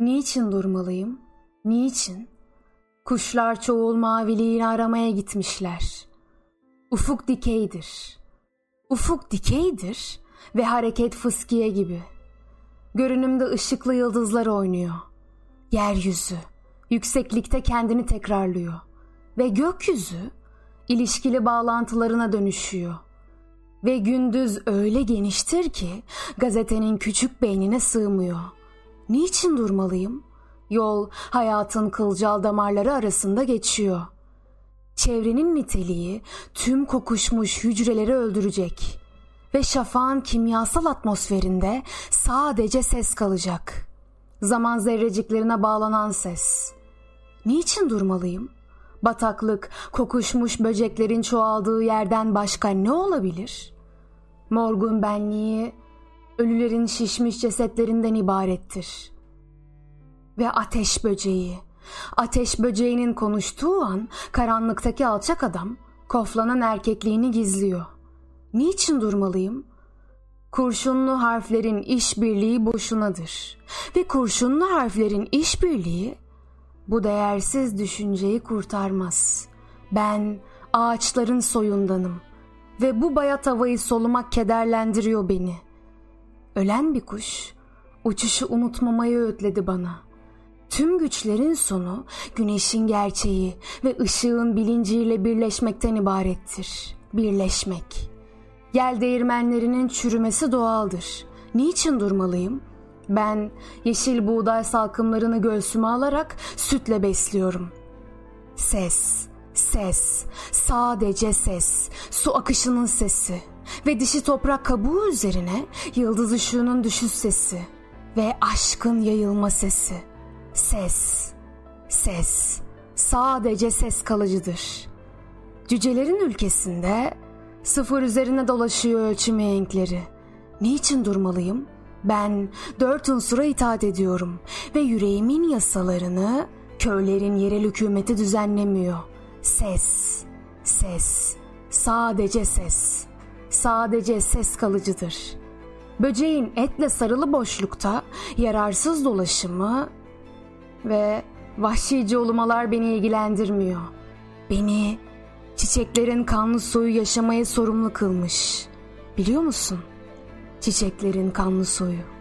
Niçin durmalıyım? Niçin? Kuşlar çoğul maviliğini aramaya gitmişler. Ufuk dikeydir. Ufuk dikeydir ve hareket fıskiye gibi. Görünümde ışıklı yıldızlar oynuyor. Yeryüzü yükseklikte kendini tekrarlıyor ve gökyüzü ilişkili bağlantılarına dönüşüyor. Ve gündüz öyle geniştir ki gazetenin küçük beynine sığmıyor. Niçin durmalıyım? Yol hayatın kılcal damarları arasında geçiyor. Çevrenin niteliği tüm kokuşmuş hücreleri öldürecek ve şafağın kimyasal atmosferinde sadece ses kalacak. Zaman zerreciklerine bağlanan ses. Niçin durmalıyım? Bataklık, kokuşmuş böceklerin çoğaldığı yerden başka ne olabilir? Morgun benliği ölülerin şişmiş cesetlerinden ibarettir. Ve ateş böceği. Ateş böceğinin konuştuğu an karanlıktaki alçak adam koflanan erkekliğini gizliyor. Niçin durmalıyım? Kurşunlu harflerin işbirliği boşunadır ve kurşunlu harflerin işbirliği bu değersiz düşünceyi kurtarmaz. Ben ağaçların soyundanım ve bu bayat havayı solumak kederlendiriyor beni. Ölen bir kuş uçuşu unutmamayı öğütledi bana. Tüm güçlerin sonu güneşin gerçeği ve ışığın bilinciyle birleşmekten ibarettir. Birleşmek. Yel değirmenlerinin çürümesi doğaldır. Niçin durmalıyım? Ben yeşil buğday salkımlarını göğsüme alarak sütle besliyorum. Ses, ses, sadece ses, su akışının sesi ve dişi toprak kabuğu üzerine yıldız ışığının düşüş sesi ve aşkın yayılma sesi. Ses, ses, sadece ses kalıcıdır. Cücelerin ülkesinde sıfır üzerine dolaşıyor ölçü mihenkleri. Niçin durmalıyım?'' Ben dört unsura itaat ediyorum ve yüreğimin yasalarını köylerin yerel hükümeti düzenlemiyor. Ses, ses, sadece ses, sadece ses kalıcıdır. Böceğin etle sarılı boşlukta yararsız dolaşımı ve vahşice ulumalar beni ilgilendirmiyor. Beni çiçeklerin kanlı suyu yaşamaya sorumlu kılmış. Biliyor musun? çiçeklerin kanlı suyu.